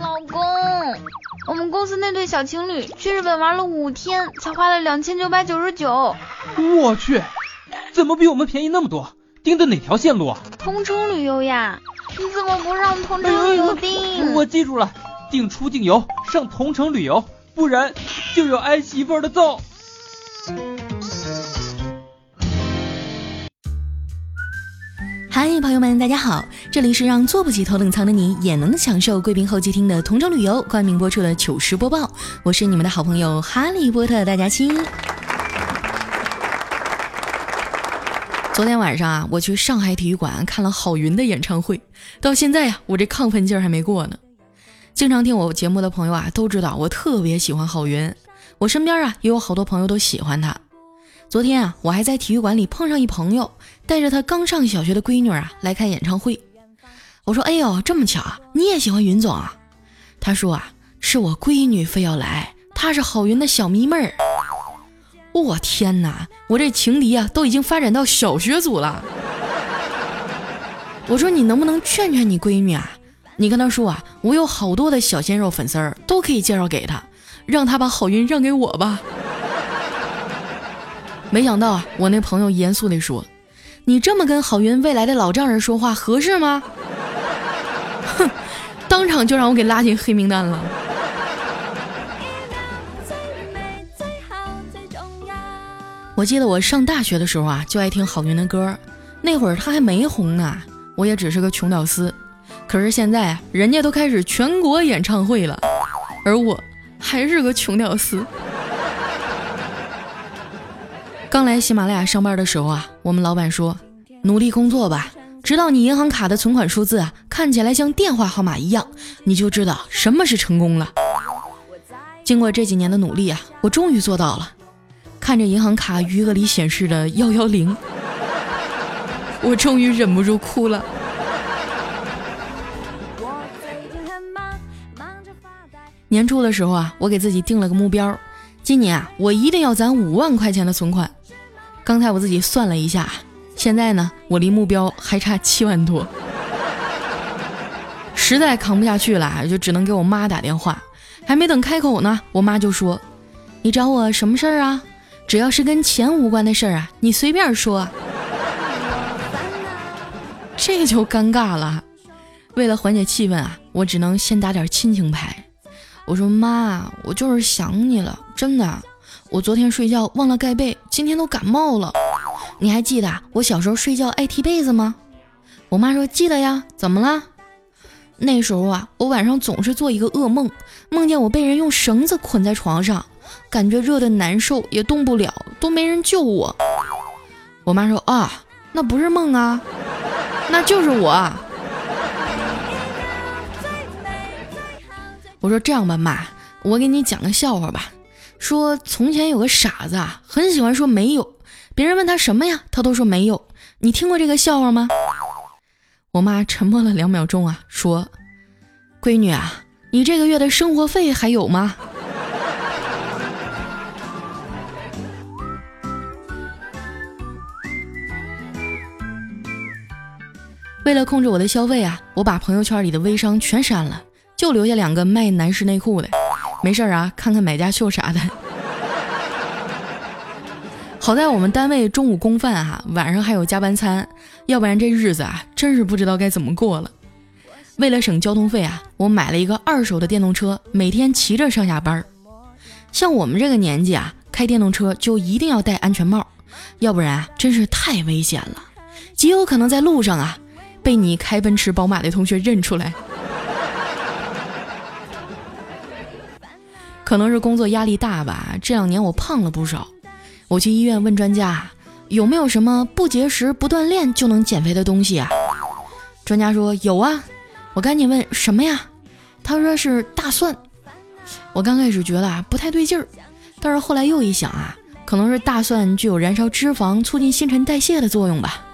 老公，我们公司那对小情侣去日本玩了五天，才花了两千九百九十九。我去，怎么比我们便宜那么多？订的哪条线路啊？同城旅游呀，你怎么不让同城旅游订？我记住了，订出境游上同城旅游，不然就有挨媳妇的揍。嗨，朋友们，大家好，这里是让坐不起头等舱的你也能享受贵宾候机厅的同程旅游冠名播出的糗事播报，我是你们的好朋友哈利波特大家亲。昨天晚上啊，我去上海体育馆看了郝云的演唱会，到现在呀，我这亢奋劲儿还没过呢。经常听我节目的朋友啊，都知道我特别喜欢郝云，我身边啊也有好多朋友都喜欢他。昨天啊，我还在体育馆里碰上一朋友，带着他刚上小学的闺女啊来看演唱会。我说：“哎呦，这么巧啊，你也喜欢云总啊？”他说：“啊，是我闺女非要来，她是郝云的小迷妹儿。”我天哪，我这情敌啊都已经发展到小学组了。我说：“你能不能劝劝你闺女啊？你跟她说啊，我有好多的小鲜肉粉丝儿，都可以介绍给她，让她把郝云让给我吧。”没想到啊，我那朋友严肃地说：“你这么跟郝云未来的老丈人说话合适吗？”哼，当场就让我给拉进黑名单了。我记得我上大学的时候啊，就爱听郝云的歌，那会儿他还没红呢，我也只是个穷屌丝。可是现在，人家都开始全国演唱会了，而我还是个穷屌丝。刚来喜马拉雅上班的时候啊，我们老板说：“努力工作吧，直到你银行卡的存款数字啊看起来像电话号码一样，你就知道什么是成功了。”经过这几年的努力啊，我终于做到了。看着银行卡余额里显示的幺幺零，我终于忍不住哭了。年初的时候啊，我给自己定了个目标，今年啊，我一定要攒五万块钱的存款。刚才我自己算了一下，现在呢，我离目标还差七万多，实在扛不下去了，就只能给我妈打电话。还没等开口呢，我妈就说：“你找我什么事儿啊？只要是跟钱无关的事儿啊，你随便说。”这就尴尬了。为了缓解气氛啊，我只能先打点亲情牌。我说：“妈，我就是想你了，真的。”我昨天睡觉忘了盖被，今天都感冒了。你还记得我小时候睡觉爱踢被子吗？我妈说记得呀。怎么了？那时候啊，我晚上总是做一个噩梦，梦见我被人用绳子捆在床上，感觉热的难受，也动不了，都没人救我。我妈说啊，那不是梦啊，那就是我。我说这样吧，妈，我给你讲个笑话吧。说从前有个傻子啊，很喜欢说没有。别人问他什么呀，他都说没有。你听过这个笑话吗？我妈沉默了两秒钟啊，说：“闺女啊，你这个月的生活费还有吗？”为了控制我的消费啊，我把朋友圈里的微商全删了，就留下两个卖男士内裤的。没事啊，看看买家秀啥的。好在我们单位中午公饭哈，晚上还有加班餐，要不然这日子啊，真是不知道该怎么过了。为了省交通费啊，我买了一个二手的电动车，每天骑着上下班。像我们这个年纪啊，开电动车就一定要戴安全帽，要不然，真是太危险了，极有可能在路上啊，被你开奔驰、宝马的同学认出来。可能是工作压力大吧，这两年我胖了不少。我去医院问专家，有没有什么不节食不锻炼就能减肥的东西啊？专家说有啊。我赶紧问什么呀？他说是大蒜。我刚开始觉得啊不太对劲儿，但是后来又一想啊，可能是大蒜具有燃烧脂肪、促进新陈代谢的作用吧。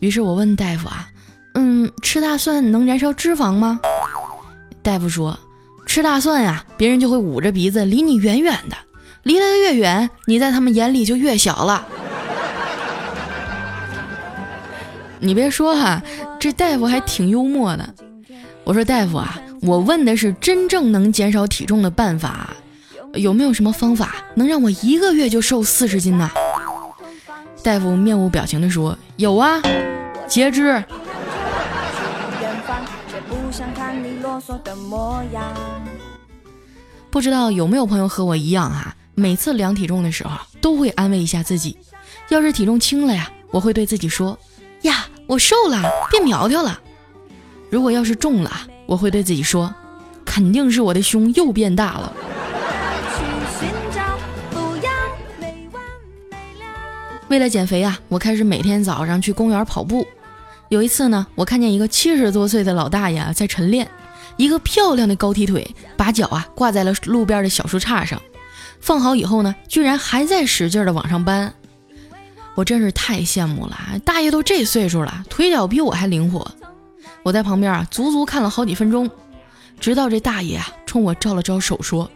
于是我问大夫啊，嗯，吃大蒜能燃烧脂肪吗？大夫说。吃大蒜呀，别人就会捂着鼻子离你远远的，离得越远，你在他们眼里就越小了。你别说哈，这大夫还挺幽默的。我说大夫啊，我问的是真正能减少体重的办法，有没有什么方法能让我一个月就瘦四十斤呢？大夫面无表情地说：“有啊，截肢想看你啰嗦的模样。”不知道有没有朋友和我一样啊？每次量体重的时候，都会安慰一下自己。要是体重轻了呀，我会对自己说：“呀，我瘦了，变苗条了。”如果要是重了，我会对自己说：“肯定是我的胸又变大了。”为了减肥啊，我开始每天早上去公园跑步。有一次呢，我看见一个七十多岁的老大爷在晨练。一个漂亮的高踢腿，把脚啊挂在了路边的小树杈上，放好以后呢，居然还在使劲的往上搬，我真是太羡慕了。大爷都这岁数了，腿脚比我还灵活。我在旁边啊，足足看了好几分钟，直到这大爷啊冲我招了招手，说：“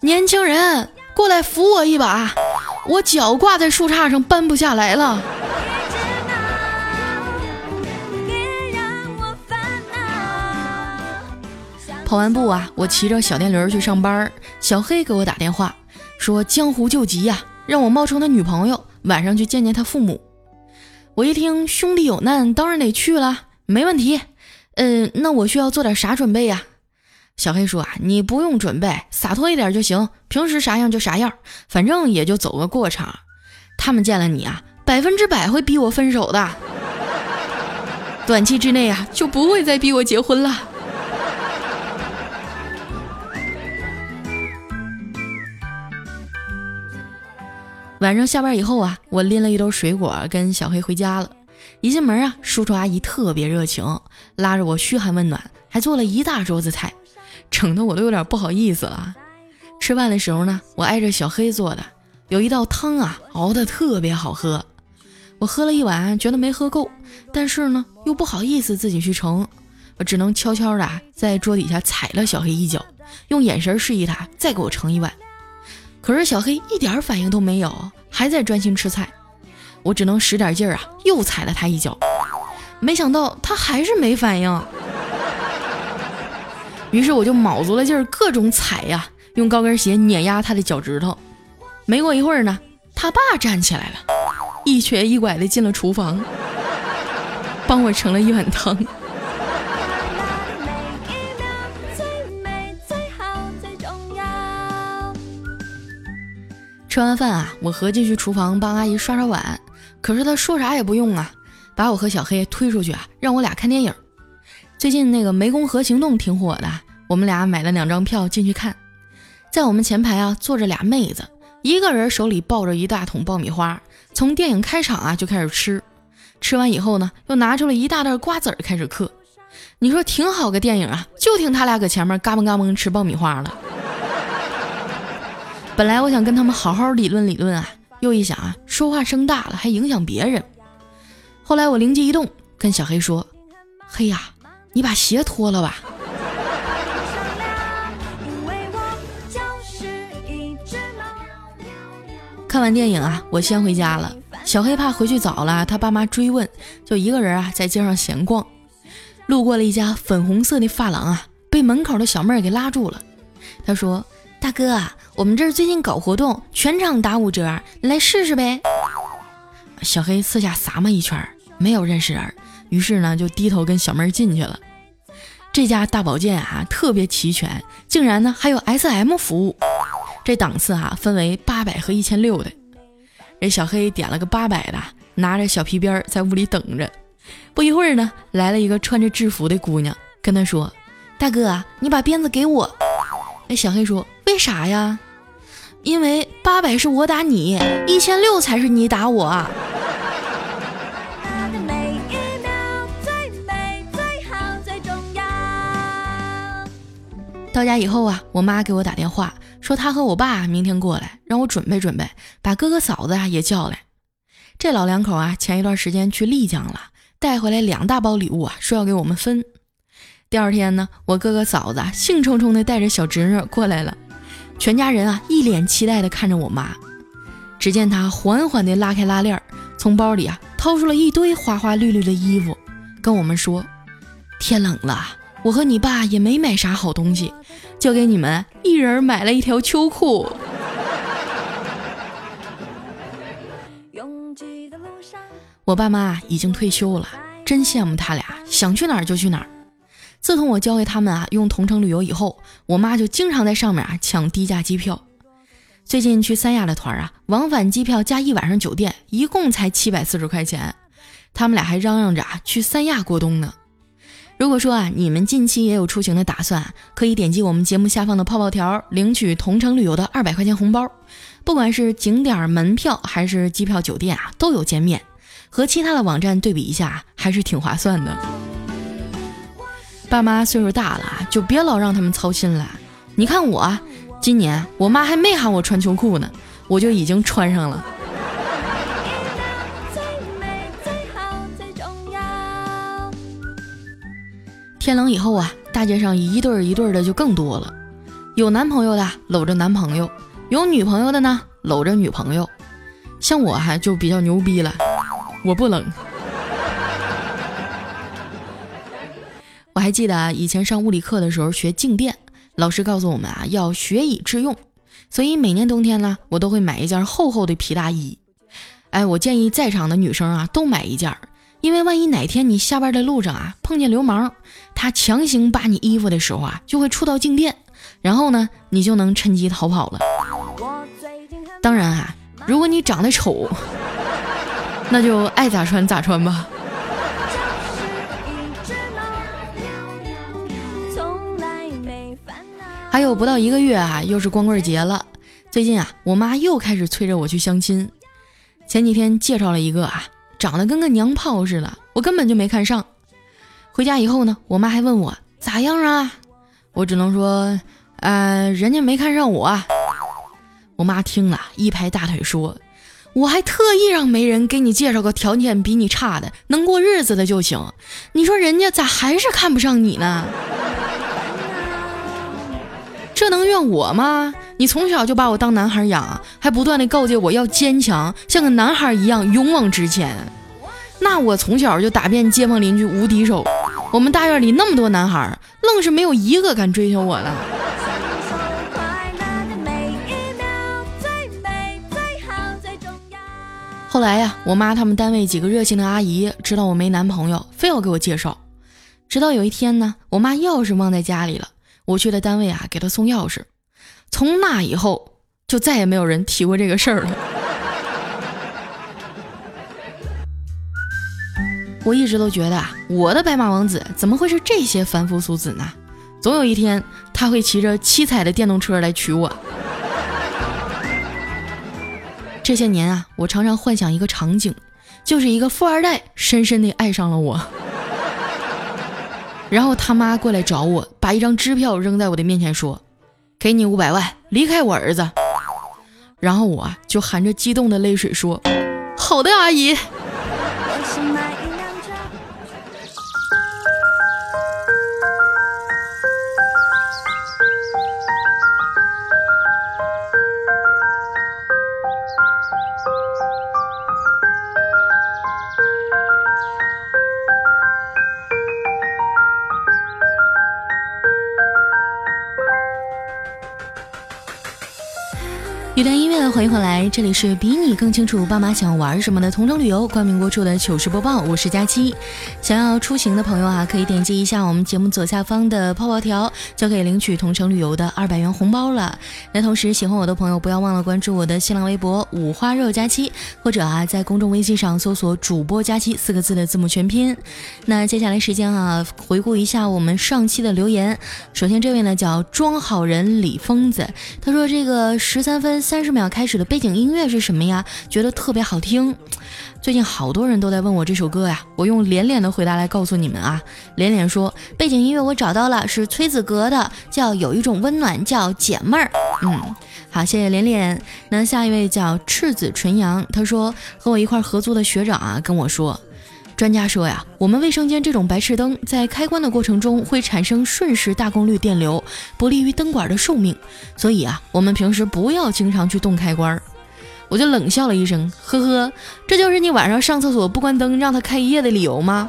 年轻人，过来扶我一把，我脚挂在树杈上搬不下来了。”跑完步啊，我骑着小电驴去上班。小黑给我打电话说：“江湖救急呀，让我冒充他女朋友，晚上去见见他父母。”我一听兄弟有难，当然得去了，没问题。嗯，那我需要做点啥准备呀？小黑说：“啊，你不用准备，洒脱一点就行，平时啥样就啥样，反正也就走个过场。他们见了你啊，百分之百会逼我分手的，短期之内啊，就不会再逼我结婚了。”晚上下班以后啊，我拎了一兜水果跟小黑回家了。一进门啊，叔叔阿姨特别热情，拉着我嘘寒问暖，还做了一大桌子菜，整得我都有点不好意思了。吃饭的时候呢，我挨着小黑坐的，有一道汤啊，熬得特别好喝。我喝了一碗，觉得没喝够，但是呢，又不好意思自己去盛，我只能悄悄的在桌底下踩了小黑一脚，用眼神示意他再给我盛一碗。可是小黑一点反应都没有，还在专心吃菜。我只能使点劲儿啊，又踩了他一脚。没想到他还是没反应，于是我就卯足了劲儿，各种踩呀，用高跟鞋碾压他的脚趾头。没过一会儿呢，他爸站起来了，一瘸一拐的进了厨房，帮我盛了一碗汤。吃完饭啊，我合计去厨房帮阿姨刷刷碗，可是她说啥也不用啊，把我和小黑推出去啊，让我俩看电影。最近那个《湄公河行动》挺火的，我们俩买了两张票进去看。在我们前排啊坐着俩妹子，一个人手里抱着一大桶爆米花，从电影开场啊就开始吃，吃完以后呢，又拿出了一大袋瓜子儿开始嗑。你说挺好个电影啊，就听他俩搁前面嘎嘣嘎嘣吃爆米花了。本来我想跟他们好好理论理论啊，又一想啊，说话声大了还影响别人。后来我灵机一动，跟小黑说：“黑呀，你把鞋脱了吧。”看完电影啊，我先回家了。小黑怕回去早了，他爸妈追问，就一个人啊在街上闲逛。路过了一家粉红色的发廊啊，被门口的小妹儿给拉住了。他说：“大哥。”我们这儿最近搞活动，全场打五折，你来试试呗。小黑四下撒嘛一圈，没有认识人，于是呢就低头跟小妹进去了。这家大保健啊特别齐全，竟然呢还有 SM 服务。这档次啊分为八百和一千六的。这小黑点了个八百的，拿着小皮鞭在屋里等着。不一会儿呢，来了一个穿着制服的姑娘，跟他说：“大哥，你把鞭子给我。”哎，小黑说：“为啥呀？”因为八百是我打你，一千六才是你打我。到家以后啊，我妈给我打电话说，她和我爸明天过来，让我准备准备，把哥哥嫂子啊也叫来。这老两口啊，前一段时间去丽江了，带回来两大包礼物啊，说要给我们分。第二天呢，我哥哥嫂子兴冲冲的带着小侄女过来了。全家人啊，一脸期待地看着我妈。只见她缓缓地拉开拉链，从包里啊掏出了一堆花花绿绿的衣服，跟我们说：“天冷了，我我和你爸也没买啥好东西，就给你们一人买了一条秋裤。我爸妈已经退休了，真羡慕他俩，想去哪儿就去哪儿。自从我教给他们啊用同城旅游以后，我妈就经常在上面啊抢低价机票。最近去三亚的团啊，往返机票加一晚上酒店，一共才七百四十块钱。他们俩还嚷嚷着啊去三亚过冬呢。如果说啊你们近期也有出行的打算，可以点击我们节目下方的泡泡条，领取同城旅游的二百块钱红包。不管是景点门票还是机票酒店啊，都有减免。和其他的网站对比一下，还是挺划算的。爸妈岁数大了，就别老让他们操心了。你看我，今年我妈还没喊我穿秋裤呢，我就已经穿上了。天冷以后啊，大街上一对儿一对儿的就更多了。有男朋友的搂着男朋友，有女朋友的呢搂着女朋友。像我还就比较牛逼了。我不冷。我还记得啊，以前上物理课的时候学静电，老师告诉我们啊，要学以致用，所以每年冬天呢，我都会买一件厚厚的皮大衣。哎，我建议在场的女生啊，都买一件，因为万一哪天你下班的路上啊碰见流氓，他强行扒你衣服的时候啊，就会触到静电，然后呢，你就能趁机逃跑了。当然啊，如果你长得丑。那就爱咋穿咋穿吧。还有不到一个月啊，又是光棍节了。最近啊，我妈又开始催着我去相亲。前几天介绍了一个啊，长得跟个娘炮似的，我根本就没看上。回家以后呢，我妈还问我咋样啊？我只能说，呃，人家没看上我。我妈听了一拍大腿说。我还特意让媒人给你介绍个条件比你差的，能过日子的就行。你说人家咋还是看不上你呢？能怨我吗？你从小就把我当男孩养，还不断的告诫我要坚强，像个男孩一样勇往直前。那我从小就打遍街坊邻居无敌手，我们大院里那么多男孩，愣是没有一个敢追求我的。后来呀，我妈他们单位几个热心的阿姨知道我没男朋友，非要给我介绍。直到有一天呢，我妈钥匙忘在家里了，我去他单位啊，给他送钥匙。从那以后，就再也没有人提过这个事儿了。我一直都觉得啊，我的白马王子怎么会是这些凡夫俗子呢？总有一天，他会骑着七彩的电动车来娶我。这些年啊，我常常幻想一个场景，就是一个富二代深深地爱上了我，然后他妈过来找我，把一张支票扔在我的面前，说：“给你五百万，离开我儿子。”然后我就含着激动的泪水说：“好的，阿姨。”一段音乐，欢迎回来，这里是比你更清楚爸妈想玩什么的同城旅游冠名播出的糗事播报，我是佳期。想要出行的朋友啊，可以点击一下我们节目左下方的泡泡条，就可以领取同城旅游的二百元红包了。那同时喜欢我的朋友，不要忘了关注我的新浪微博五花肉佳期，或者啊，在公众微信上搜索主播佳期四个字的字母全拼。那接下来时间啊，回顾一下我们上期的留言。首先这位呢叫装好人李疯子，他说这个十三分。三十秒开始的背景音乐是什么呀？觉得特别好听。最近好多人都在问我这首歌呀，我用连连的回答来告诉你们啊。连连说，背景音乐我找到了，是崔子格的，叫有一种温暖，叫解闷儿。嗯，好，谢谢连连。那下一位叫赤子纯阳，他说和我一块合租的学长啊跟我说。专家说呀，我们卫生间这种白炽灯在开关的过程中会产生瞬时大功率电流，不利于灯管的寿命，所以啊，我们平时不要经常去动开关。我就冷笑了一声，呵呵，这就是你晚上上厕所不关灯让它开一夜的理由吗？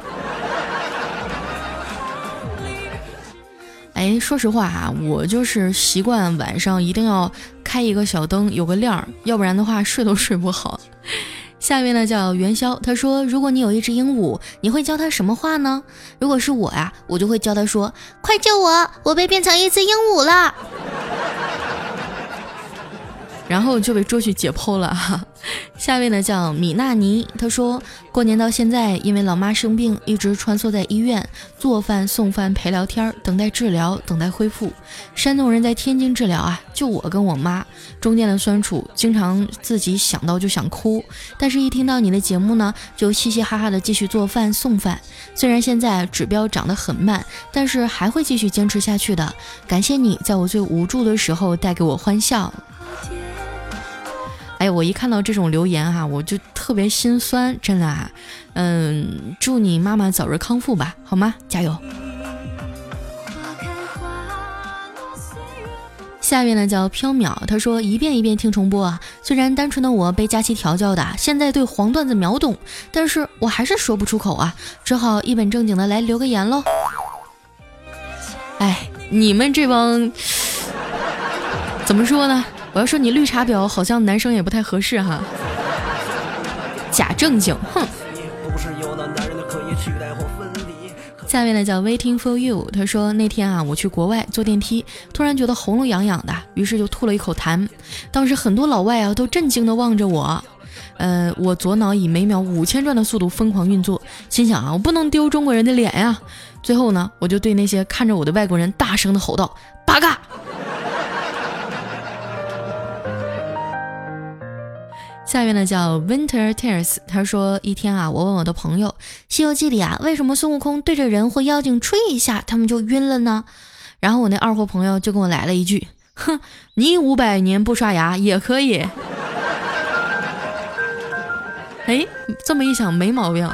哎，说实话啊，我就是习惯晚上一定要开一个小灯，有个亮，要不然的话睡都睡不好。下面呢叫元宵，他说：“如果你有一只鹦鹉，你会教它什么话呢？如果是我呀，我就会教它说：快救我，我被变成一只鹦鹉了。”然后就被捉去解剖了哈。下位呢叫米娜尼，他说过年到现在，因为老妈生病，一直穿梭在医院做饭、送饭、陪聊天，等待治疗，等待恢复。山东人在天津治疗啊，就我跟我妈中间的酸楚，经常自己想到就想哭，但是一听到你的节目呢，就嘻嘻哈哈的继续做饭送饭。虽然现在指标涨得很慢，但是还会继续坚持下去的。感谢你在我最无助的时候带给我欢笑。哎，我一看到这种留言哈，我就特别心酸，真的啊。嗯，祝你妈妈早日康复吧，好吗？加油。下面呢叫飘渺，他说一遍一遍听重播啊。虽然单纯的我被佳琪调教的，现在对黄段子秒懂，但是我还是说不出口啊，只好一本正经的来留个言喽。哎，你们这帮怎么说呢？我要说你绿茶婊，好像男生也不太合适哈。假正经，哼。下面呢叫 Waiting for you，他说那天啊，我去国外坐电梯，突然觉得喉咙痒痒的，于是就吐了一口痰。当时很多老外啊都震惊的望着我，呃，我左脑以每秒五千转的速度疯狂运作，心想啊，我不能丢中国人的脸呀。最后呢，我就对那些看着我的外国人大声的吼道：“八嘎！”下面呢叫 Winter Tears，他说一天啊，我问我的朋友，《西游记》里啊，为什么孙悟空对着人或妖精吹一下，他们就晕了呢？然后我那二货朋友就跟我来了一句，哼，你五百年不刷牙也可以。哎，这么一想没毛病。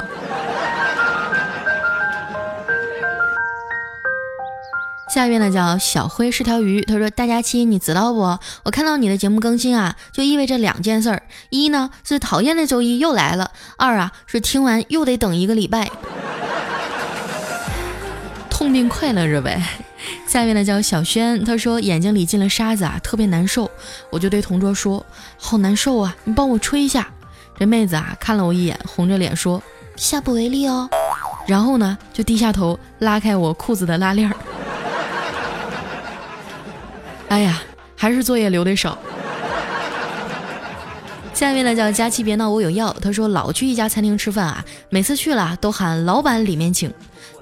下面呢叫小灰是条鱼，他说大家亲你知道不？我看到你的节目更新啊，就意味着两件事儿：一呢是讨厌的周一又来了；二啊是听完又得等一个礼拜。痛并快乐着呗。下面呢叫小轩，他说眼睛里进了沙子啊，特别难受。我就对同桌说：好难受啊，你帮我吹一下。这妹子啊看了我一眼，红着脸说：下不为例哦。然后呢就低下头拉开我裤子的拉链儿。哎呀，还是作业留的少。下面呢叫佳期别闹我有药，他说老去一家餐厅吃饭啊，每次去了都喊老板里面请，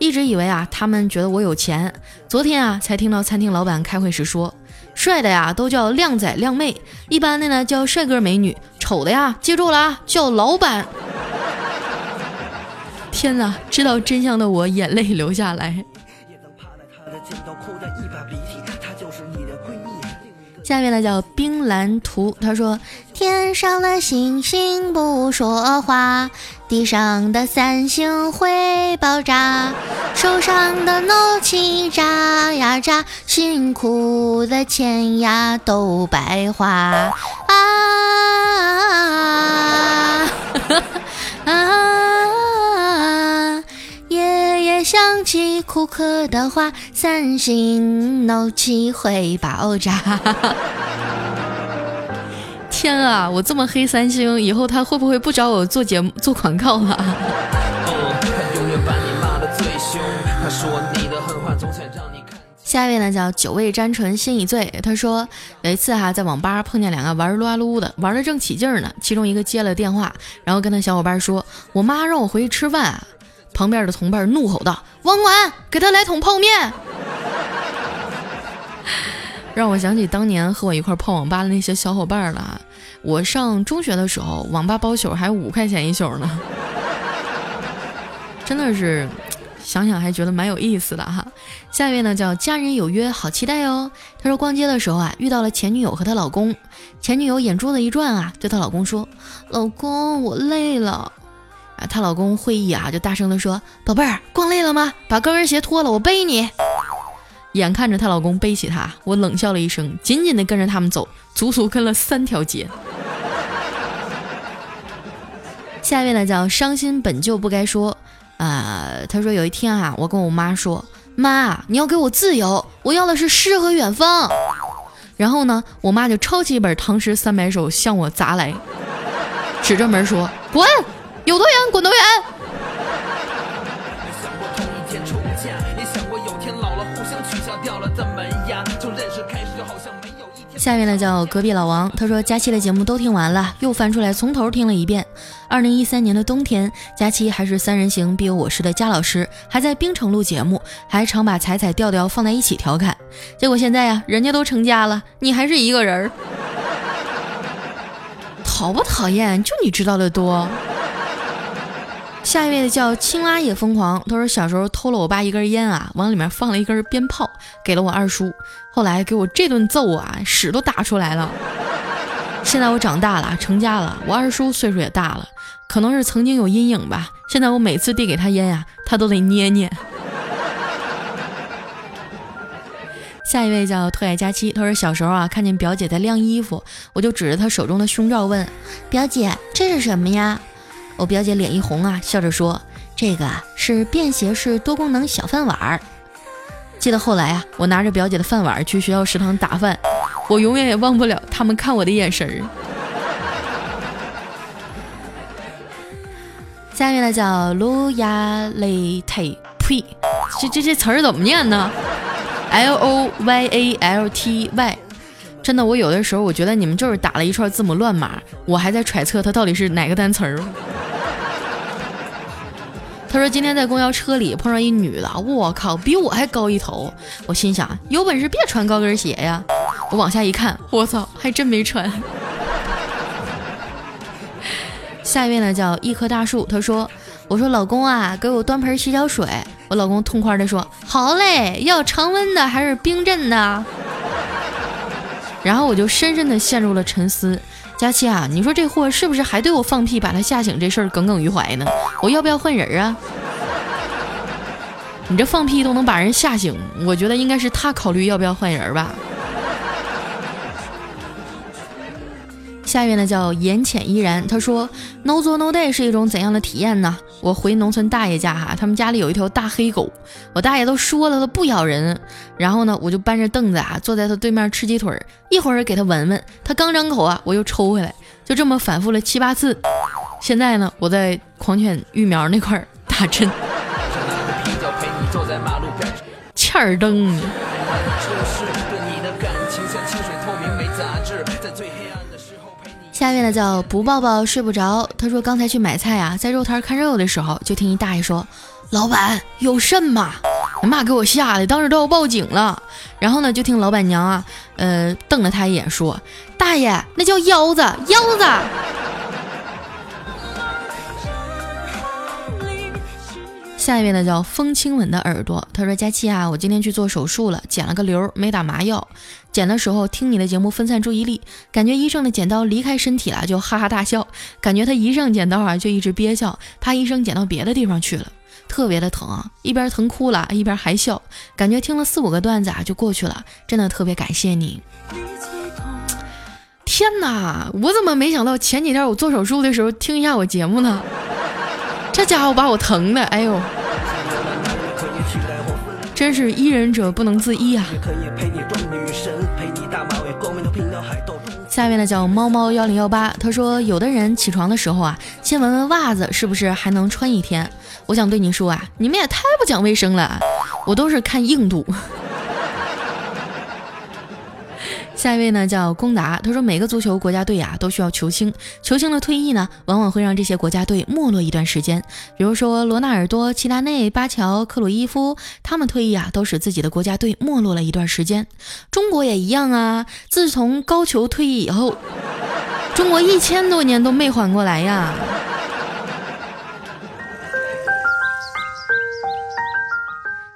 一直以为啊他们觉得我有钱。昨天啊才听到餐厅老板开会时说，帅的呀都叫靓仔靓妹，一般的呢叫帅哥美女，丑的呀记住了啊叫老板。天哪，知道真相的我眼泪流下来。下面呢叫冰蓝图，他说：天上的星星不说话，地上的三星会爆炸，手上的怒气炸呀炸，辛苦的钱呀都白花啊啊！爷爷想起库克的话，三星闹气会爆炸。天啊，我这么黑三星，以后他会不会不找我做节目做广告了？下一位呢叫酒味沾唇心已醉，他说有一次哈在网吧碰见两个玩撸啊撸的，玩的正起劲呢，其中一个接了电话，然后跟他小伙伴说：“我妈让我回去吃饭。”旁边的同伴怒吼道：“网管，给他来桶泡面！”让我想起当年和我一块泡网吧的那些小伙伴了。我上中学的时候，网吧包宿还五块钱一宿呢，真的是想想还觉得蛮有意思的哈。下面呢叫家人有约，好期待哦。他说逛街的时候啊，遇到了前女友和她老公，前女友眼珠子一转啊，对她老公说：“老公，我累了。”啊，她老公会意啊，就大声的说：“宝贝儿，逛累了吗？把高跟鞋脱了，我背你。”眼看着她老公背起她，我冷笑了一声，紧紧的跟着他们走，足足跟了三条街。下面呢叫伤心本就不该说啊，他说有一天啊，我跟我妈说：“妈，你要给我自由，我要的是诗和远方。然后呢，我妈就抄起一本《唐诗三百首》向我砸来，指着门说：“滚，有多远滚多远。”下面呢叫隔壁老王，他说佳期的节目都听完了，又翻出来从头听了一遍。二零一三年的冬天，佳期还是三人行必有我师的佳老师，还在冰城录节目，还常把彩彩调调放在一起调侃。结果现在呀，人家都成家了，你还是一个人儿，讨不讨厌？就你知道的多。下一位叫青蛙也疯狂，他说小时候偷了我爸一根烟啊，往里面放了一根鞭炮，给了我二叔，后来给我这顿揍啊，屎都打出来了。现在我长大了，成家了，我二叔岁数也大了，可能是曾经有阴影吧。现在我每次递给他烟呀，他都得捏捏。下一位叫特爱佳期，他说小时候啊，看见表姐在晾衣服，我就指着她手中的胸罩问表姐这是什么呀？我表姐脸一红啊，笑着说：“这个啊是便携式多功能小饭碗儿。”记得后来啊，我拿着表姐的饭碗去学校食堂打饭，我永远也忘不了他们看我的眼神儿。下面呢叫卢亚雷泰呸，这这这词儿怎么念呢？L O Y A L T Y。真的，我有的时候我觉得你们就是打了一串字母乱码，我还在揣测它到底是哪个单词儿。他说今天在公交车里碰上一女的，我靠，比我还高一头。我心想，有本事别穿高跟鞋呀！我往下一看，我操，还真没穿。下一位呢叫一棵大树，他说：“我说老公啊，给我端盆洗脚水。”我老公痛快的说：“好嘞，要常温的还是冰镇的？”然后我就深深的陷入了沉思。佳琪啊，你说这货是不是还对我放屁把他吓醒这事儿耿耿于怀呢？我要不要换人啊？你这放屁都能把人吓醒，我觉得应该是他考虑要不要换人吧。下一位呢叫言浅依然，他说 No 做 No day 是一种怎样的体验呢？我回农村大爷家哈，他们家里有一条大黑狗，我大爷都说了它不咬人，然后呢我就搬着凳子啊坐在他对面吃鸡腿，一会儿给他闻闻，他刚张口啊我又抽回来，就这么反复了七八次。现在呢我在狂犬疫苗那块打针，欠儿灯。下面呢叫不抱抱睡不着。他说刚才去买菜啊，在肉摊看肉的时候，就听一大爷说：“老板有肾吗？”妈给我吓的，当时都要报警了。然后呢，就听老板娘啊，呃，瞪了他一眼说：“大爷，那叫腰子，腰子。”下一位呢叫风轻吻的耳朵，他说：“佳期啊，我今天去做手术了，剪了个瘤，没打麻药。剪的时候听你的节目分散注意力，感觉医生的剪刀离开身体了，就哈哈大笑。感觉他一上剪刀啊，就一直憋笑，怕医生剪到别的地方去了，特别的疼啊，一边疼哭了，一边还笑。感觉听了四五个段子啊，就过去了。真的特别感谢你。天哪，我怎么没想到前几天我做手术的时候听一下我节目呢？”这家伙把我疼的，哎呦，真是医人者不能自医啊！下面呢叫猫猫幺零幺八，他说有的人起床的时候啊，先闻闻袜子是不是还能穿一天。我想对你说啊，你们也太不讲卫生了，我都是看硬度。下一位呢叫龚达，他说每个足球国家队呀都需要球星，球星的退役呢往往会让这些国家队没落一段时间。比如说罗纳尔多、齐达内、巴乔、克鲁伊夫，他们退役啊都使自己的国家队没落了一段时间。中国也一样啊，自从高俅退役以后，中国一千多年都没缓过来呀。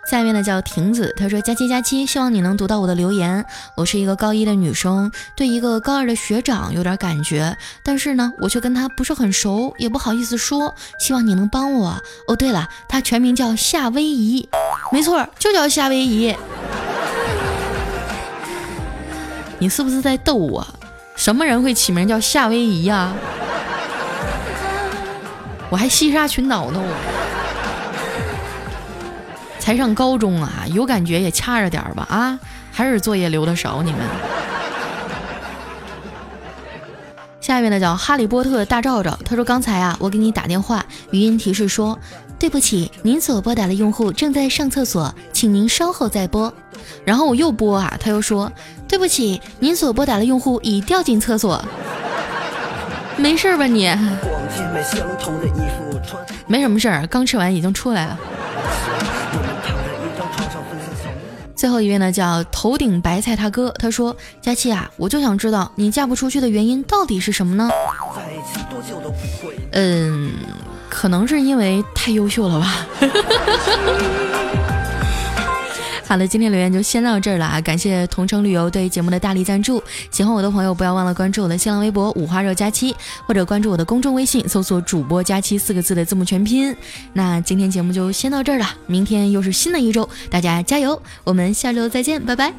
下面呢叫婷子，他说：“佳期佳期，希望你能读到我的留言。我是一个高一的女生，对一个高二的学长有点感觉，但是呢，我却跟他不是很熟，也不好意思说。希望你能帮我。哦，对了，他全名叫夏威夷，没错，就叫夏威夷。你是不是在逗我？什么人会起名叫夏威夷呀？我还西沙群岛呢，我。”才上高中啊，有感觉也掐着点吧啊，还是作业留的少你们。下面呢叫哈利波特大赵赵，他说刚才啊，我给你打电话，语音提示说，对不起，您所拨打的用户正在上厕所，请您稍后再拨。然后我又拨啊，他又说，对不起，您所拨打的用户已掉进厕所。没事吧你？没什么事儿，刚吃完已经出来了。最后一位呢，叫头顶白菜他哥，他说：“佳琪啊，我就想知道你嫁不出去的原因到底是什么呢？”在一起多久都不会嗯，可能是因为太优秀了吧。好了，今天留言就先到这儿了啊！感谢同城旅游对节目的大力赞助。喜欢我的朋友，不要忘了关注我的新浪微博“五花肉佳期”，或者关注我的公众微信，搜索“主播佳期”四个字的字母全拼。那今天节目就先到这儿了，明天又是新的一周，大家加油！我们下周再见，拜拜。